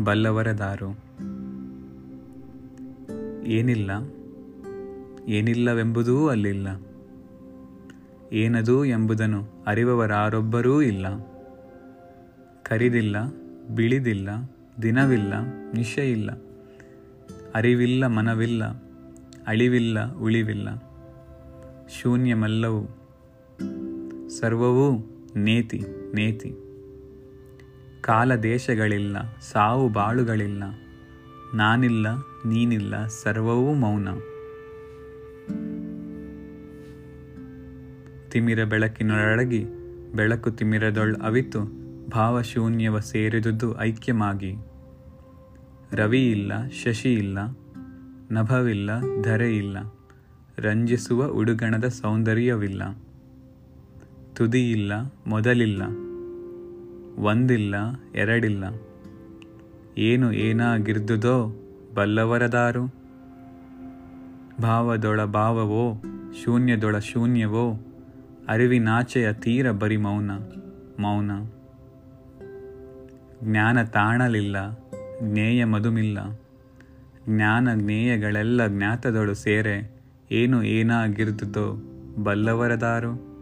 ಬಲ್ಲವರದಾರು ಏನಿಲ್ಲ, ಏನಿಲ್ಲವೆಂಬುದೂ ಅಲ್ಲಿಲ್ಲ. ಏನದು ಎಂಬುದನ್ನು ಅರಿವವರಾರೊಬ್ಬರೂ ಇಲ್ಲ. ಕರಿದಿಲ್ಲ, ಬಿಳಿದಿಲ್ಲ, ದಿನವಿಲ್ಲ ನಿಶೆಯಿಲ್ಲ ಅರಿವಿಲ್ಲ, ಮನವಿಲ್ಲ, ಅಳಿವಿಲ್ಲ, ಉಳಿವಿಲ್ಲ. ಶೂನ್ಯಮಲ್ಲವು, ಸರ್ವವೂ ನೇತಿ ನೇತಿ. ಕಾಲ ದೇಶಗಳಿಲ್ಲ ಸಾವು ಬಾಳುಗಳಿಲ್ಲ. ನಾನಿಲ್ಲ, ನೀನಿಲ್ಲ, ಸರ್ವವೂ ಮೌನ. ತಿಮಿರ ಬೆಳಕಿನೊಳಗಿ ಬೆಳಕು ತಿಮಿರದೊಳ್ ಅವಿತು, ಭಾವಶೂನ್ಯವ ಸೇರಿದುದು ಐಕ್ಯಮಾಗಿ. ರವಿ ಇಲ್ಲ, ಶಶಿ ಇಲ್ಲ, ನಭವಿಲ್ಲ, ಧರೆ ಇಲ್ಲ, ರಂಜಿಸುವ ಉಡುಗಣದ ಸೌಂದರ್ಯವಿಲ್ಲ. ತುದಿಯಿಲ್ಲ ಮೊದಲಿಲ್ಲ. ಒಂದಿಲ್ಲ, ಎರಡಿಲ್ಲ. ಏನು ಏನಾಗಿರ್ದುದೋ ಬಲ್ಲವರದಾರು? ಭಾವದೊಳ ಭಾವವೋ, ಶೂನ್ಯದೊಳ ಶೂನ್ಯವೋ, ಅರಿವಿನಾಚೆಯ ತೀರ ಬರಿ ಮೌನ ಮೌನ. ಜ್ಞಾನ ತಾಣಲಿಲ್ಲ, ಜ್ಞೇಯ ಮದುಮಿಲ್ಲ ಜ್ಞಾನ ಜ್ಞೇಯಗಳೆಲ್ಲ ಜ್ಞಾತದೊಳು ಸೇರೆ, ಏನು ಏನಾಗಿರ್ದುದೋ ಬಲ್ಲವರದಾರು?